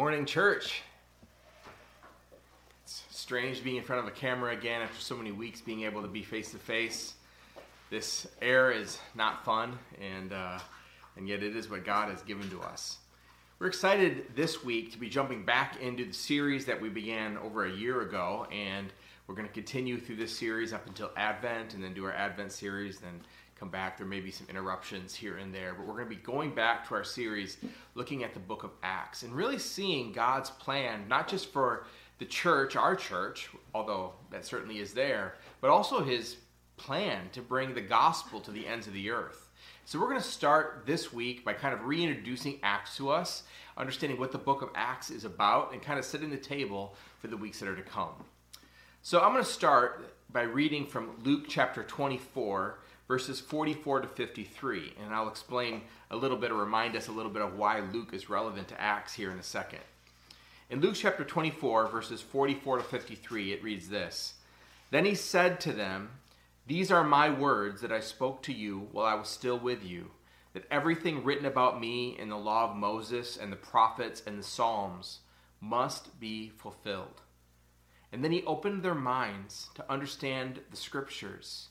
Morning, church. It's strange being in front of a camera again after so many weeks being able to be face to face. This air is not fun, and, uh, and yet it is what God has given to us. We're excited this week to be jumping back into the series that we began over a year ago, and we're going to continue through this series up until Advent and then do our Advent series, then come back. There may be some interruptions here and there, but we're going to be going back to our series looking at the book of Acts and really seeing God's plan, not just for the church, our church, although that certainly is there, but also his plan to bring the gospel to the ends of the earth. So we're going to start this week by kind of reintroducing Acts to us, understanding what the book of Acts is about, and kind of setting the table for the weeks that are to come. So I'm going to start by reading from Luke chapter 24, verses 44 to 53. And I'll explain a little bit or remind us a little bit of why Luke is relevant to Acts here in a second. In Luke chapter 24, verses 44 to 53, it reads this Then he said to them, These are my words that I spoke to you while I was still with you, that everything written about me in the law of Moses and the prophets and the Psalms must be fulfilled. And then he opened their minds to understand the scriptures.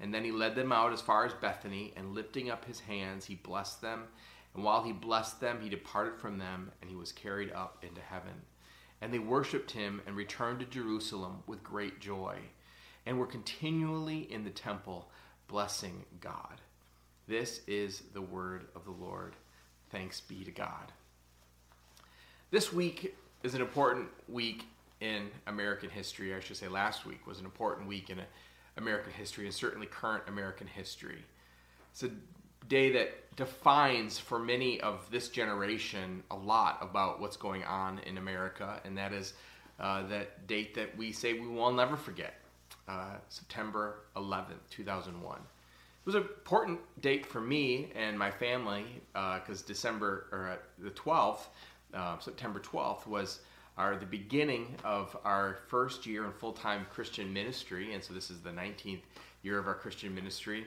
And then he led them out as far as Bethany, and lifting up his hands, he blessed them. And while he blessed them, he departed from them, and he was carried up into heaven. And they worshipped him and returned to Jerusalem with great joy, and were continually in the temple blessing God. This is the word of the Lord. Thanks be to God. This week is an important week in American history. I should say last week was an important week in American history and certainly current American history. It's a day that defines for many of this generation a lot about what's going on in America, and that is uh, that date that we say we will never forget uh, September 11th, 2001. It was an important date for me and my family because uh, December or uh, the 12th, uh, September 12th, was are the beginning of our first year in full time Christian ministry. And so this is the 19th year of our Christian ministry.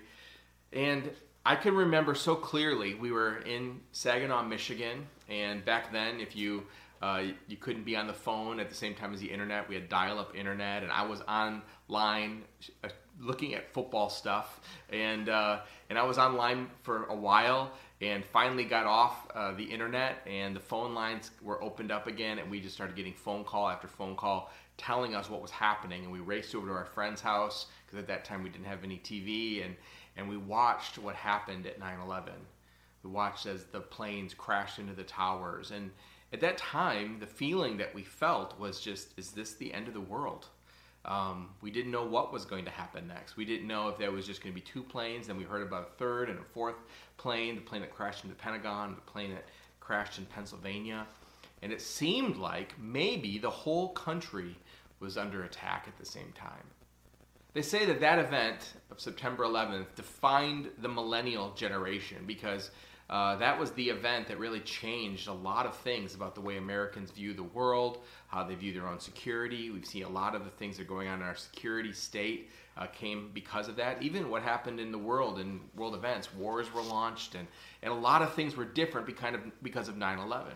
And I can remember so clearly we were in Saginaw, Michigan. And back then, if you uh, you couldn't be on the phone at the same time as the internet. We had dial-up internet, and I was online uh, looking at football stuff, and uh, and I was online for a while, and finally got off uh, the internet and the phone lines were opened up again and we just started getting phone call after phone call telling us what was happening and we raced over to our friend's house because at that time we didn't have any tv and, and we watched what happened at 9-11 we watched as the planes crashed into the towers and at that time the feeling that we felt was just is this the end of the world um, we didn't know what was going to happen next. We didn't know if there was just going to be two planes. Then we heard about a third and a fourth plane the plane that crashed into the Pentagon, the plane that crashed in Pennsylvania. And it seemed like maybe the whole country was under attack at the same time. They say that that event of September 11th defined the millennial generation because uh, that was the event that really changed a lot of things about the way Americans view the world, how they view their own security. We've seen a lot of the things that are going on in our security state uh, came because of that. Even what happened in the world in world events, wars were launched, and, and a lot of things were different because of, because of 9 11.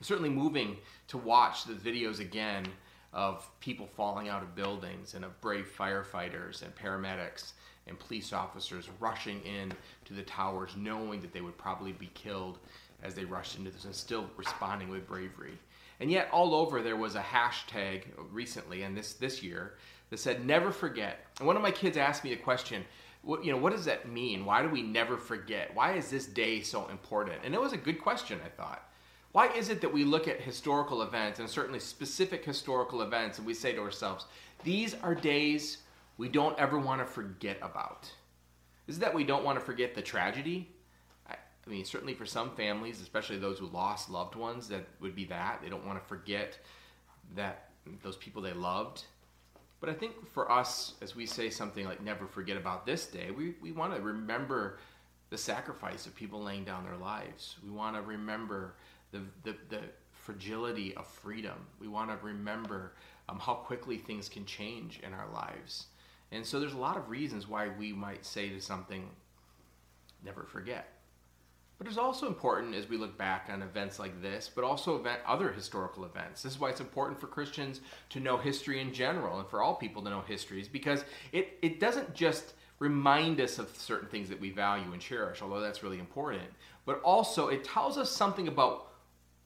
Certainly moving to watch the videos again of people falling out of buildings and of brave firefighters and paramedics and police officers rushing in to the towers knowing that they would probably be killed as they rushed into this and still responding with bravery. And yet all over there was a hashtag recently and this this year that said never forget. And one of my kids asked me a question, what, you know, what does that mean? Why do we never forget? Why is this day so important? And it was a good question, I thought. Why is it that we look at historical events and certainly specific historical events and we say to ourselves, these are days we don't ever want to forget about? Is that we don't want to forget the tragedy? I, mean, certainly for some families, especially those who lost loved ones, that would be that. They don't want to forget that those people they loved. But I think for us, as we say something like never forget about this day, we, we want to remember the sacrifice of people laying down their lives. We want to remember the, the, the fragility of freedom. We want to remember um, how quickly things can change in our lives. And so there's a lot of reasons why we might say to something, never forget. But it's also important as we look back on events like this, but also event, other historical events. This is why it's important for Christians to know history in general and for all people to know histories because it, it doesn't just remind us of certain things that we value and cherish, although that's really important, but also it tells us something about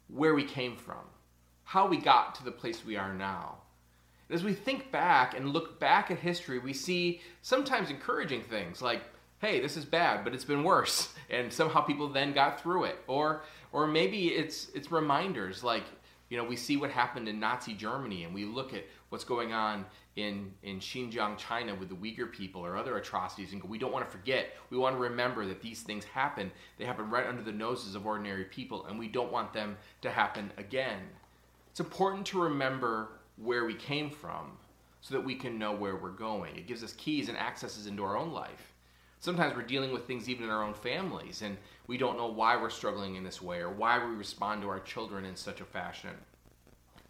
where we came from, how we got to the place we are now. As we think back and look back at history, we see sometimes encouraging things like, hey, this is bad, but it's been worse, and somehow people then got through it. Or, or maybe it's it's reminders like, you know, we see what happened in Nazi Germany, and we look at what's going on in in Xinjiang, China, with the Uyghur people or other atrocities, and we don't want to forget. We want to remember that these things happen. They happen right under the noses of ordinary people, and we don't want them to happen again. It's important to remember where we came from so that we can know where we're going. It gives us keys and accesses into our own life. Sometimes we're dealing with things even in our own families, and we don't know why we're struggling in this way or why we respond to our children in such a fashion.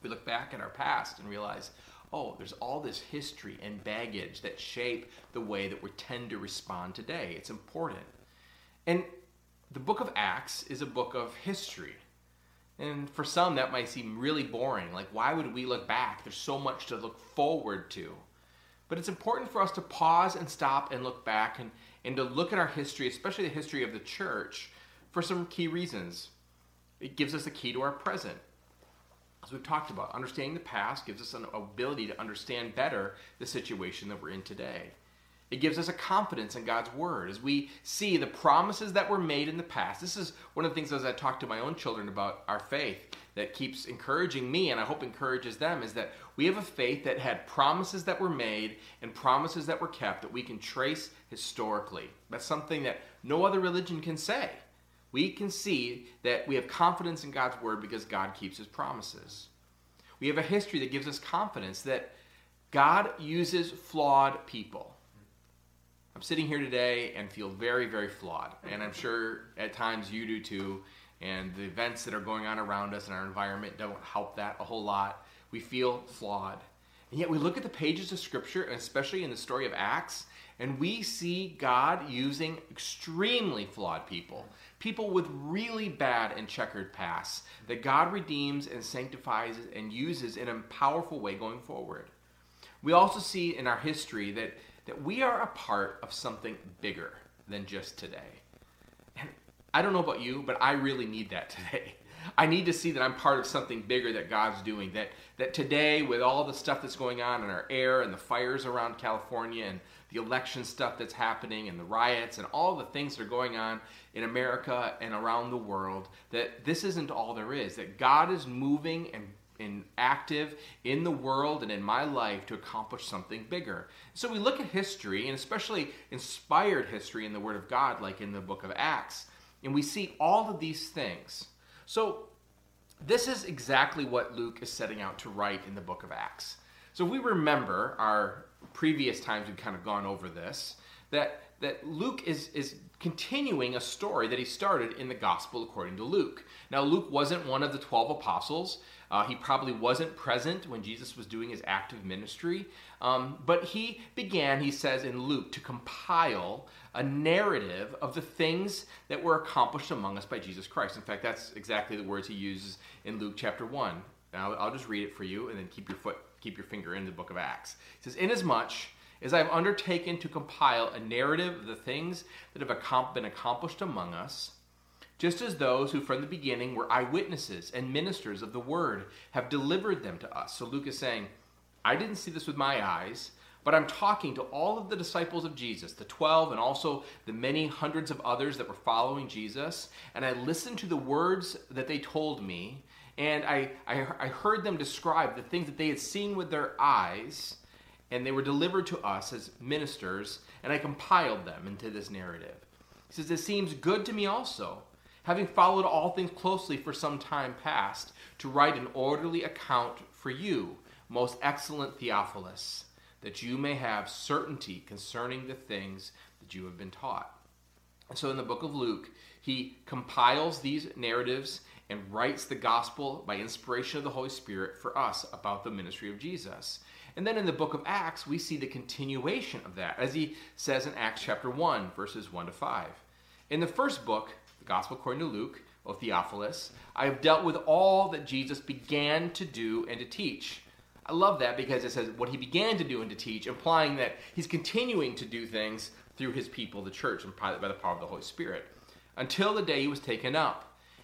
We look back at our past and realize, oh, there's all this history and baggage that shape the way that we tend to respond today. It's important. And the book of Acts is a book of history. And for some, that might seem really boring. Like, why would we look back? There's so much to look forward to. But it's important for us to pause and stop and look back and, and to look at our history, especially the history of the church, for some key reasons. It gives us a key to our present. As we've talked about, understanding the past gives us an ability to understand better the situation that we're in today. It gives us a confidence in God's word as we see the promises that were made in the past. This is one of the things as I talk to my own children about our faith that keeps encouraging me and I hope encourages them is that we have a faith that had promises that were made and promises that were kept that we can trace historically. That's something that no other religion can say. We can see that we have confidence in God's word because God keeps his promises. We have a history that gives us confidence that God uses flawed people. I'm sitting here today and feel very, very flawed. And I'm sure at times you do too. And the events that are going on around us and our environment don't help that a whole lot. We feel flawed. And yet we look at the pages of Scripture, especially in the story of Acts, and we see God using extremely flawed people, people with really bad and checkered pasts, that God redeems and sanctifies and uses in a powerful way going forward. We also see in our history that that we are a part of something bigger than just today. And I don't know about you, but I really need that today. I need to see that I'm part of something bigger that God's doing. That that today, with all the stuff that's going on in our air and the fires around California and the election stuff that's happening and the riots and all the things that are going on in America and around the world, that this isn't all there is. That God is moving and in active in the world and in my life to accomplish something bigger. So we look at history, and especially inspired history in the Word of God, like in the book of Acts, and we see all of these things. So this is exactly what Luke is setting out to write in the book of Acts. So we remember our previous times we've kind of gone over this, that that Luke is is continuing a story that he started in the gospel according to Luke. Now Luke wasn't one of the 12 apostles. Uh, he probably wasn't present when Jesus was doing his active ministry, um, but he began, he says in Luke, to compile a narrative of the things that were accomplished among us by Jesus Christ. In fact, that's exactly the words he uses in Luke chapter 1. Now, I'll just read it for you and then keep your foot, keep your finger in the book of Acts. He says, Inasmuch as I have undertaken to compile a narrative of the things that have been accomplished among us, just as those who from the beginning were eyewitnesses and ministers of the word have delivered them to us. So Luke is saying, I didn't see this with my eyes, but I'm talking to all of the disciples of Jesus, the 12, and also the many hundreds of others that were following Jesus. And I listened to the words that they told me, and I, I, I heard them describe the things that they had seen with their eyes, and they were delivered to us as ministers, and I compiled them into this narrative. He says, It seems good to me also having followed all things closely for some time past, to write an orderly account for you, most excellent Theophilus, that you may have certainty concerning the things that you have been taught. So in the book of Luke, he compiles these narratives and writes the gospel by inspiration of the Holy Spirit for us about the ministry of Jesus. And then in the book of Acts, we see the continuation of that, as he says in Acts chapter 1, verses 1 to 5. In the first book, the Gospel according to Luke, O Theophilus, I have dealt with all that Jesus began to do and to teach. I love that because it says what he began to do and to teach, implying that he's continuing to do things through his people, the church, and by the power of the Holy Spirit, until the day he was taken up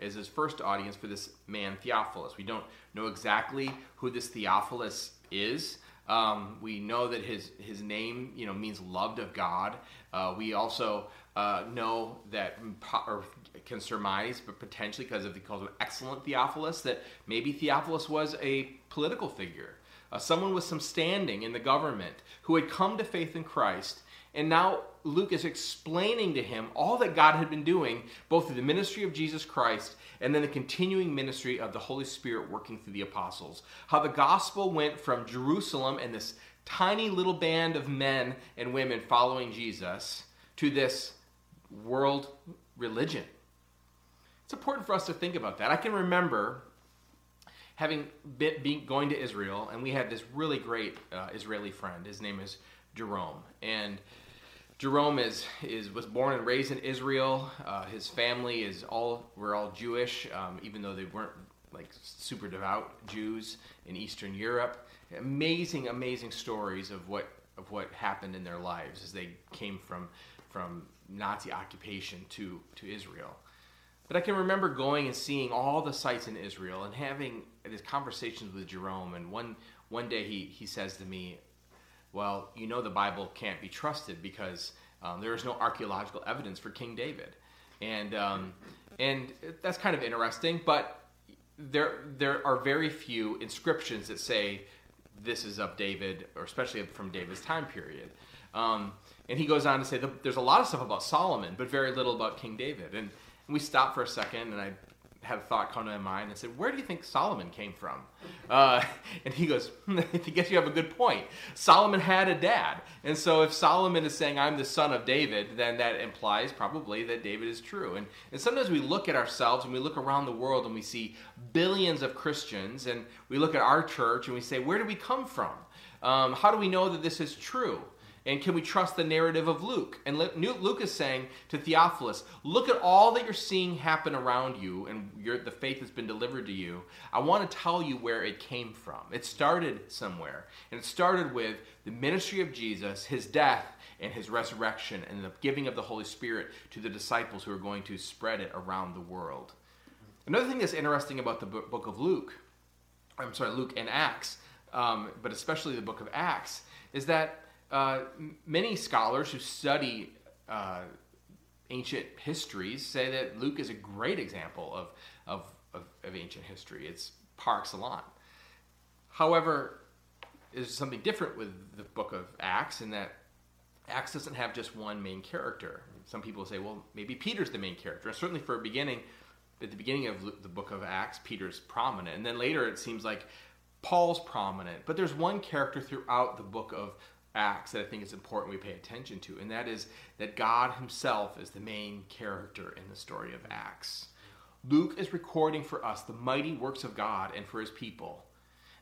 as his first audience for this man Theophilus. We don't know exactly who this Theophilus is. Um, we know that his his name, you know, means loved of God. Uh, we also uh, know that, or can surmise, but potentially because of the calls of excellent Theophilus, that maybe Theophilus was a political figure, uh, someone with some standing in the government who had come to faith in Christ and now Luke is explaining to him all that God had been doing, both through the ministry of Jesus Christ and then the continuing ministry of the Holy Spirit working through the apostles. How the gospel went from Jerusalem and this tiny little band of men and women following Jesus to this world religion. It's important for us to think about that. I can remember having been, going to Israel, and we had this really great uh, Israeli friend. His name is Jerome, and Jerome is, is was born and raised in Israel. Uh, his family is all were all Jewish, um, even though they weren't like super devout Jews in Eastern Europe. Amazing, amazing stories of what of what happened in their lives as they came from from Nazi occupation to to Israel. But I can remember going and seeing all the sites in Israel and having these conversations with Jerome. And one one day he he says to me, well, you know the Bible can't be trusted because um, there is no archaeological evidence for King David, and um, and that's kind of interesting. But there there are very few inscriptions that say this is of David, or especially from David's time period. Um, and he goes on to say there's a lot of stuff about Solomon, but very little about King David. And, and we stop for a second, and I had a thought come to my mind and said, Where do you think Solomon came from? Uh, and he goes, hmm, I guess you have a good point. Solomon had a dad. And so if Solomon is saying, I'm the son of David, then that implies probably that David is true. And, and sometimes we look at ourselves and we look around the world and we see billions of Christians and we look at our church and we say, Where do we come from? Um, how do we know that this is true? And can we trust the narrative of Luke? And Luke is saying to Theophilus, look at all that you're seeing happen around you and the faith that's been delivered to you. I want to tell you where it came from. It started somewhere. And it started with the ministry of Jesus, his death, and his resurrection, and the giving of the Holy Spirit to the disciples who are going to spread it around the world. Another thing that's interesting about the book of Luke, I'm sorry, Luke and Acts, um, but especially the book of Acts, is that uh, many scholars who study uh, ancient histories say that Luke is a great example of, of, of, of ancient history. It's par excellence. However, there's something different with the book of Acts in that Acts doesn't have just one main character. Some people say, well, maybe Peter's the main character. And certainly for a beginning, at the beginning of the book of Acts, Peter's prominent. And then later it seems like Paul's prominent. But there's one character throughout the book of Acts that I think is important we pay attention to, and that is that God Himself is the main character in the story of Acts. Luke is recording for us the mighty works of God and for His people.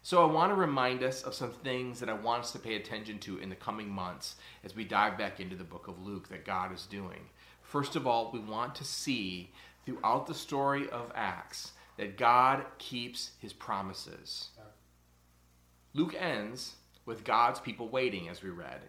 So I want to remind us of some things that I want us to pay attention to in the coming months as we dive back into the book of Luke that God is doing. First of all, we want to see throughout the story of Acts that God keeps his promises. Luke ends with God's people waiting, as we read.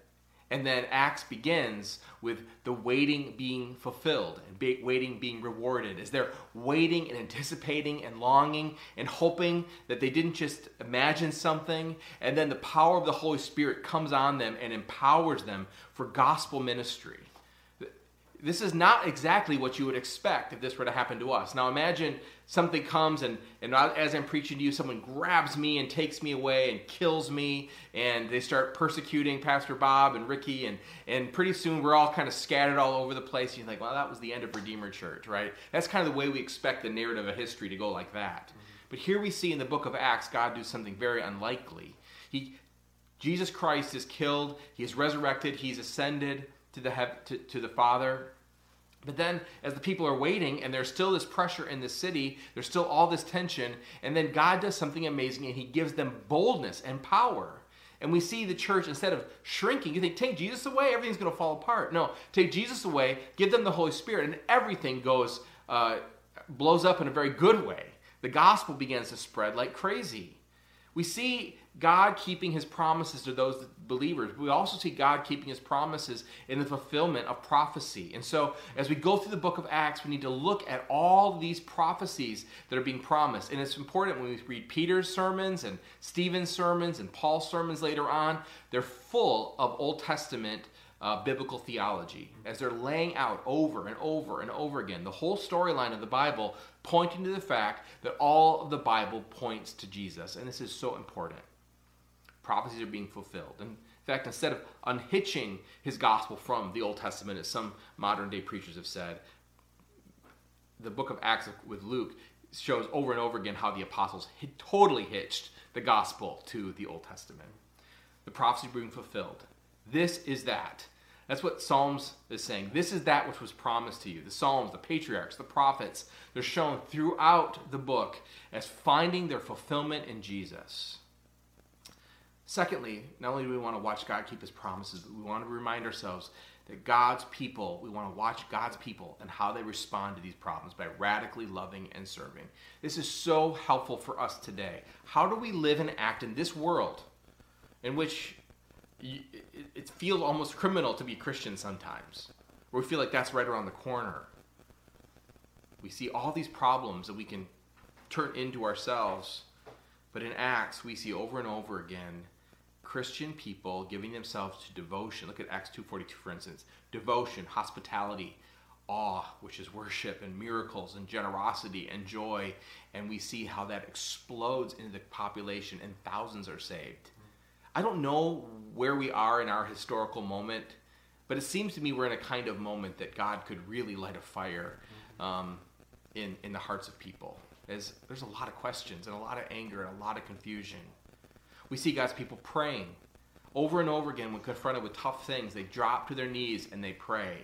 And then Acts begins with the waiting being fulfilled and waiting being rewarded. As they're waiting and anticipating and longing and hoping that they didn't just imagine something, and then the power of the Holy Spirit comes on them and empowers them for gospel ministry. This is not exactly what you would expect if this were to happen to us. Now imagine something comes and, and as I'm preaching to you, someone grabs me and takes me away and kills me, and they start persecuting Pastor Bob and Ricky, and, and pretty soon we're all kind of scattered all over the place. You're like, well, that was the end of Redeemer Church, right? That's kind of the way we expect the narrative of history to go like that. Mm-hmm. But here we see in the book of Acts God do something very unlikely. He, Jesus Christ is killed, he is resurrected, he's ascended to the, to, to the Father. But then, as the people are waiting, and there's still this pressure in the city, there's still all this tension, and then God does something amazing and He gives them boldness and power. And we see the church, instead of shrinking, you think, take Jesus away, everything's going to fall apart. No, take Jesus away, give them the Holy Spirit, and everything goes, uh, blows up in a very good way. The gospel begins to spread like crazy. We see God keeping his promises to those believers. We also see God keeping his promises in the fulfillment of prophecy. And so, as we go through the book of Acts, we need to look at all these prophecies that are being promised. And it's important when we read Peter's sermons and Stephen's sermons and Paul's sermons later on, they're full of Old Testament uh, biblical theology as they're laying out over and over and over again the whole storyline of the Bible, pointing to the fact that all of the Bible points to Jesus. And this is so important prophecies are being fulfilled. And in fact, instead of unhitching his gospel from the Old Testament, as some modern day preachers have said, the book of Acts with Luke shows over and over again how the apostles totally hitched the gospel to the Old Testament. The prophecy being fulfilled. This is that. That's what Psalms is saying. This is that which was promised to you. The Psalms, the patriarchs, the prophets, they're shown throughout the book as finding their fulfillment in Jesus. Secondly, not only do we want to watch God keep his promises, but we want to remind ourselves that God's people, we want to watch God's people and how they respond to these problems by radically loving and serving. This is so helpful for us today. How do we live and act in this world in which it feels almost criminal to be Christian sometimes, where we feel like that's right around the corner? We see all these problems that we can turn into ourselves, but in Acts, we see over and over again Christian people giving themselves to devotion. Look at Acts 2:42 for instance. Devotion, hospitality, awe, which is worship and miracles and generosity and joy, and we see how that explodes into the population and thousands are saved. I don't know where we are in our historical moment, but it seems to me we're in a kind of moment that God could really light a fire um, in in the hearts of people. As there's a lot of questions and a lot of anger and a lot of confusion. We see God's people praying. Over and over again, when confronted with tough things, they drop to their knees and they pray.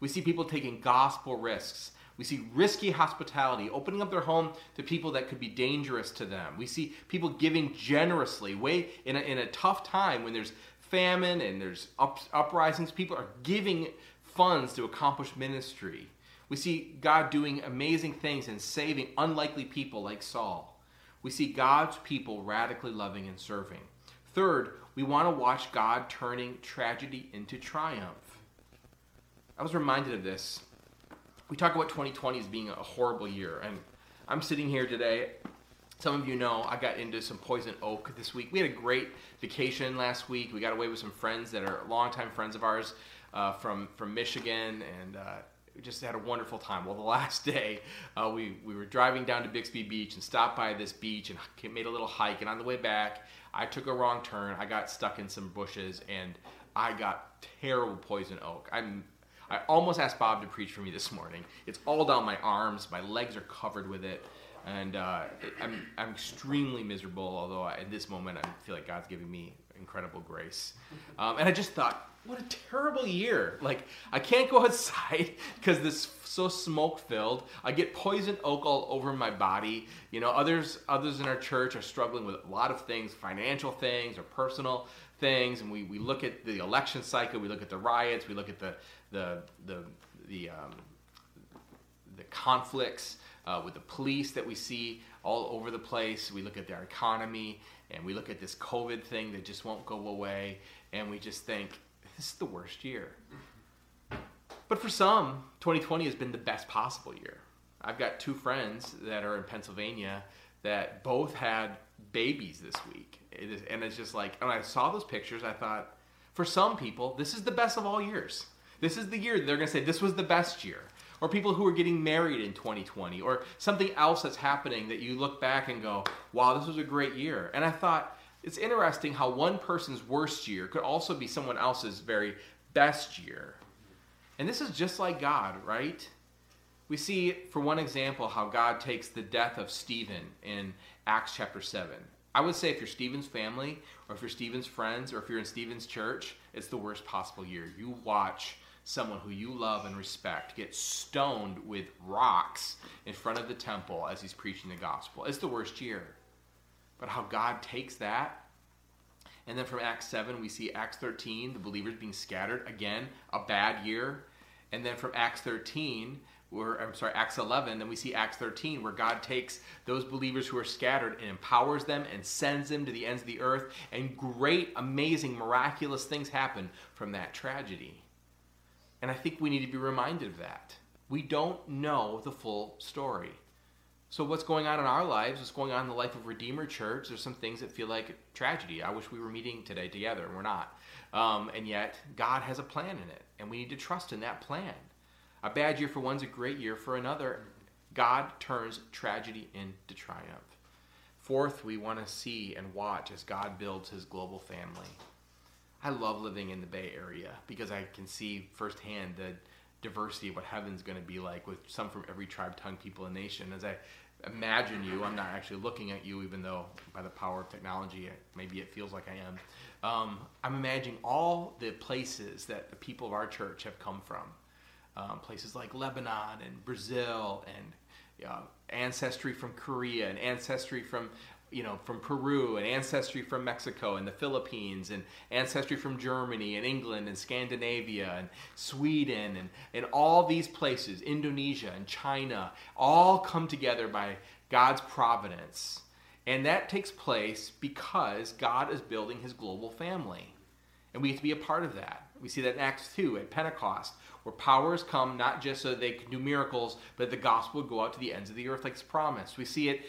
We see people taking gospel risks. We see risky hospitality, opening up their home to people that could be dangerous to them. We see people giving generously, way in a, in a tough time when there's famine and there's up, uprisings. People are giving funds to accomplish ministry. We see God doing amazing things and saving unlikely people like Saul we see God's people radically loving and serving. Third, we want to watch God turning tragedy into triumph. I was reminded of this. We talk about 2020 as being a horrible year, and I'm sitting here today. Some of you know I got into some poison oak this week. We had a great vacation last week. We got away with some friends that are longtime friends of ours uh, from from Michigan, and uh, we just had a wonderful time. Well, the last day, uh, we, we were driving down to Bixby Beach and stopped by this beach and made a little hike. And on the way back, I took a wrong turn. I got stuck in some bushes and I got terrible poison oak. I'm I almost asked Bob to preach for me this morning. It's all down my arms. My legs are covered with it. And uh, I'm, I'm extremely miserable, although I, at this moment I feel like God's giving me incredible grace. Um, and I just thought, what a terrible year. Like, I can't go outside because this so smoke filled. I get poison oak all over my body. You know, others others in our church are struggling with a lot of things, financial things or personal things. And we, we look at the election cycle, we look at the riots, we look at the the the the um, the conflicts uh, with the police that we see all over the place. We look at their economy and we look at this COVID thing that just won't go away, and we just think this is the worst year. But for some, 2020 has been the best possible year. I've got two friends that are in Pennsylvania that both had babies this week. It is, and it's just like, when I saw those pictures, I thought, for some people, this is the best of all years. This is the year they're going to say, this was the best year. Or people who are getting married in 2020, or something else that's happening that you look back and go, wow, this was a great year. And I thought, it's interesting how one person's worst year could also be someone else's very best year. And this is just like God, right? We see, for one example, how God takes the death of Stephen in Acts chapter 7. I would say if you're Stephen's family, or if you're Stephen's friends, or if you're in Stephen's church, it's the worst possible year. You watch someone who you love and respect get stoned with rocks in front of the temple as he's preaching the gospel. It's the worst year. But how God takes that and then from Acts 7, we see Acts 13, the believers being scattered. Again, a bad year. And then from Acts 13, where, I'm sorry, Acts 11, then we see Acts 13, where God takes those believers who are scattered and empowers them and sends them to the ends of the earth. And great, amazing, miraculous things happen from that tragedy. And I think we need to be reminded of that. We don't know the full story. So what's going on in our lives? What's going on in the life of Redeemer Church? There's some things that feel like tragedy. I wish we were meeting today together, and we're not. Um, and yet, God has a plan in it, and we need to trust in that plan. A bad year for one's a great year for another. God turns tragedy into triumph. Fourth, we want to see and watch as God builds his global family. I love living in the Bay Area because I can see firsthand the diversity of what heaven's going to be like with some from every tribe, tongue, people, and nation. As I imagine you. I'm not actually looking at you, even though by the power of technology, maybe it feels like I am. Um, I'm imagining all the places that the people of our church have come from. Um, places like Lebanon and Brazil and uh, ancestry from Korea and ancestry from you know, from Peru and ancestry from Mexico and the Philippines and ancestry from Germany and England and Scandinavia and Sweden and, and all these places, Indonesia and China, all come together by God's providence. And that takes place because God is building his global family. And we have to be a part of that. We see that in Acts 2 at Pentecost, where powers come not just so they can do miracles, but the gospel would go out to the ends of the earth like it's promised. We see it,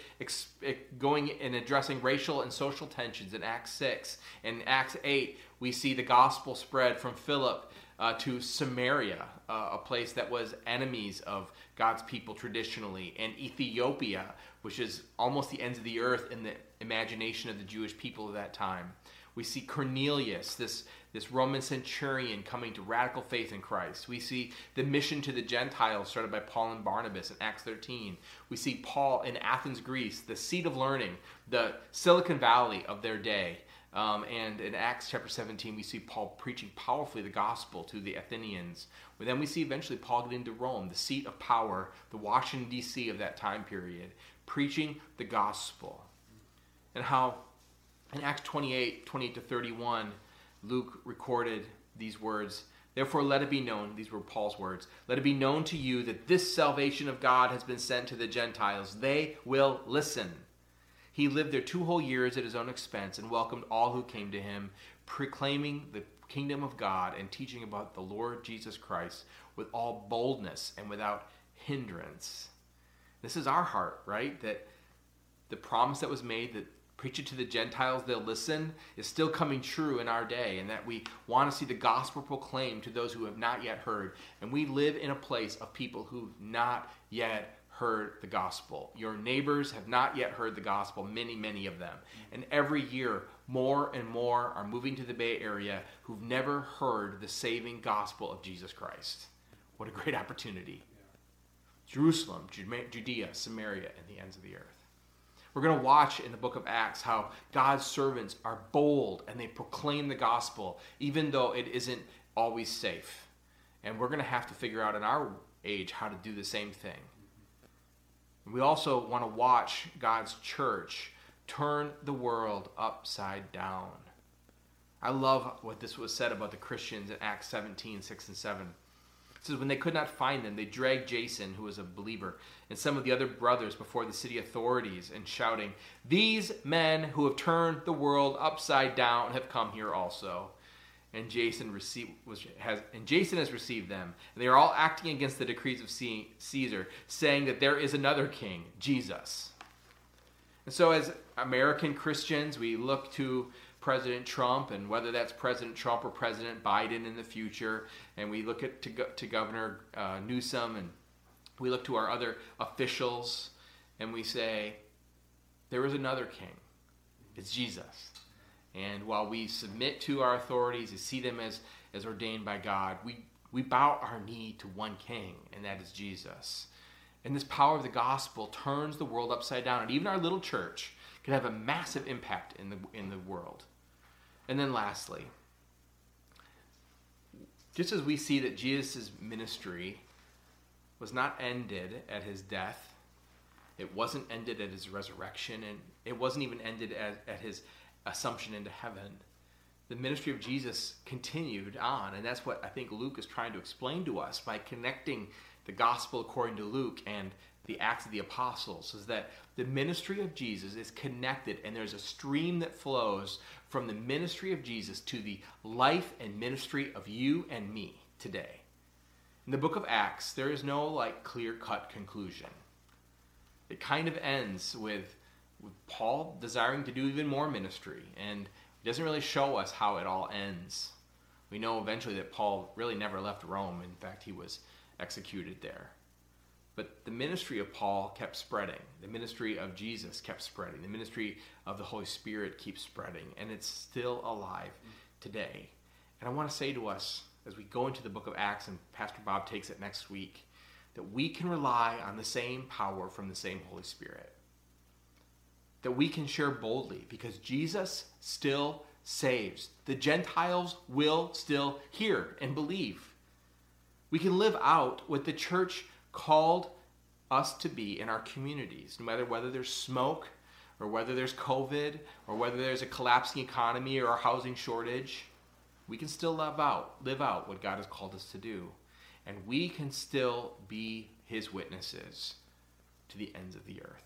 it going and addressing racial and social tensions in Acts 6. In Acts 8, we see the gospel spread from Philip uh, to Samaria, uh, a place that was enemies of God's people traditionally, and Ethiopia, which is almost the ends of the earth in the imagination of the Jewish people of that time. We see Cornelius, this, this Roman centurion coming to radical faith in Christ. We see the mission to the Gentiles started by Paul and Barnabas in Acts 13. We see Paul in Athens, Greece, the seat of learning, the Silicon Valley of their day. Um, and in Acts chapter 17, we see Paul preaching powerfully the gospel to the Athenians. But then we see eventually Paul getting to Rome, the seat of power, the Washington, D.C. of that time period, preaching the gospel. And how in Acts 28 28 to 31, Luke recorded these words. Therefore, let it be known, these were Paul's words, let it be known to you that this salvation of God has been sent to the Gentiles. They will listen. He lived there two whole years at his own expense and welcomed all who came to him, proclaiming the kingdom of God and teaching about the Lord Jesus Christ with all boldness and without hindrance. This is our heart, right? That the promise that was made that preach it to the Gentiles, they'll listen, is still coming true in our day, and that we want to see the gospel proclaimed to those who have not yet heard. And we live in a place of people who've not yet heard the gospel. Your neighbors have not yet heard the gospel, many, many of them. And every year, more and more are moving to the Bay Area who've never heard the saving gospel of Jesus Christ. What a great opportunity. Jerusalem, Judea, Samaria, and the ends of the earth. We're going to watch in the book of Acts how God's servants are bold and they proclaim the gospel, even though it isn't always safe. And we're going to have to figure out in our age how to do the same thing. We also want to watch God's church turn the world upside down. I love what this was said about the Christians in Acts 17, 6 and 7 says, When they could not find them, they dragged Jason, who was a believer, and some of the other brothers before the city authorities, and shouting, These men who have turned the world upside down have come here also. and Jason received was has and Jason has received them, and they are all acting against the decrees of Caesar, saying that there is another king, Jesus. And so, as American Christians, we look to President Trump and whether that's President Trump or President Biden in the future, and we look at to, to Governor uh, Newsom and we look to our other officials, and we say, there is another king. It's Jesus. And while we submit to our authorities and see them as, as ordained by God, we, we bow our knee to one king, and that is Jesus. And this power of the gospel turns the world upside down. And even our little church can have a massive impact in the, in the world. And then lastly, just as we see that Jesus' ministry was not ended at his death, it wasn't ended at his resurrection, and it wasn't even ended at, at his assumption into heaven. The ministry of Jesus continued on, and that's what I think Luke is trying to explain to us by connecting the gospel according to Luke and the Acts of the Apostles is that the ministry of Jesus is connected, and there's a stream that flows from the ministry of Jesus to the life and ministry of you and me today. In the book of Acts, there is no like clear cut conclusion. It kind of ends with, with Paul desiring to do even more ministry, and it doesn't really show us how it all ends. We know eventually that Paul really never left Rome. In fact, he was executed there. But the ministry of Paul kept spreading. The ministry of Jesus kept spreading. The ministry of the Holy Spirit keeps spreading. And it's still alive today. And I want to say to us, as we go into the book of Acts, and Pastor Bob takes it next week, that we can rely on the same power from the same Holy Spirit. That we can share boldly because Jesus still saves. The Gentiles will still hear and believe. We can live out what the church called us to be in our communities, no matter whether there's smoke or whether there's COVID or whether there's a collapsing economy or a housing shortage. We can still live out, live out what God has called us to do. And we can still be his witnesses to the ends of the earth.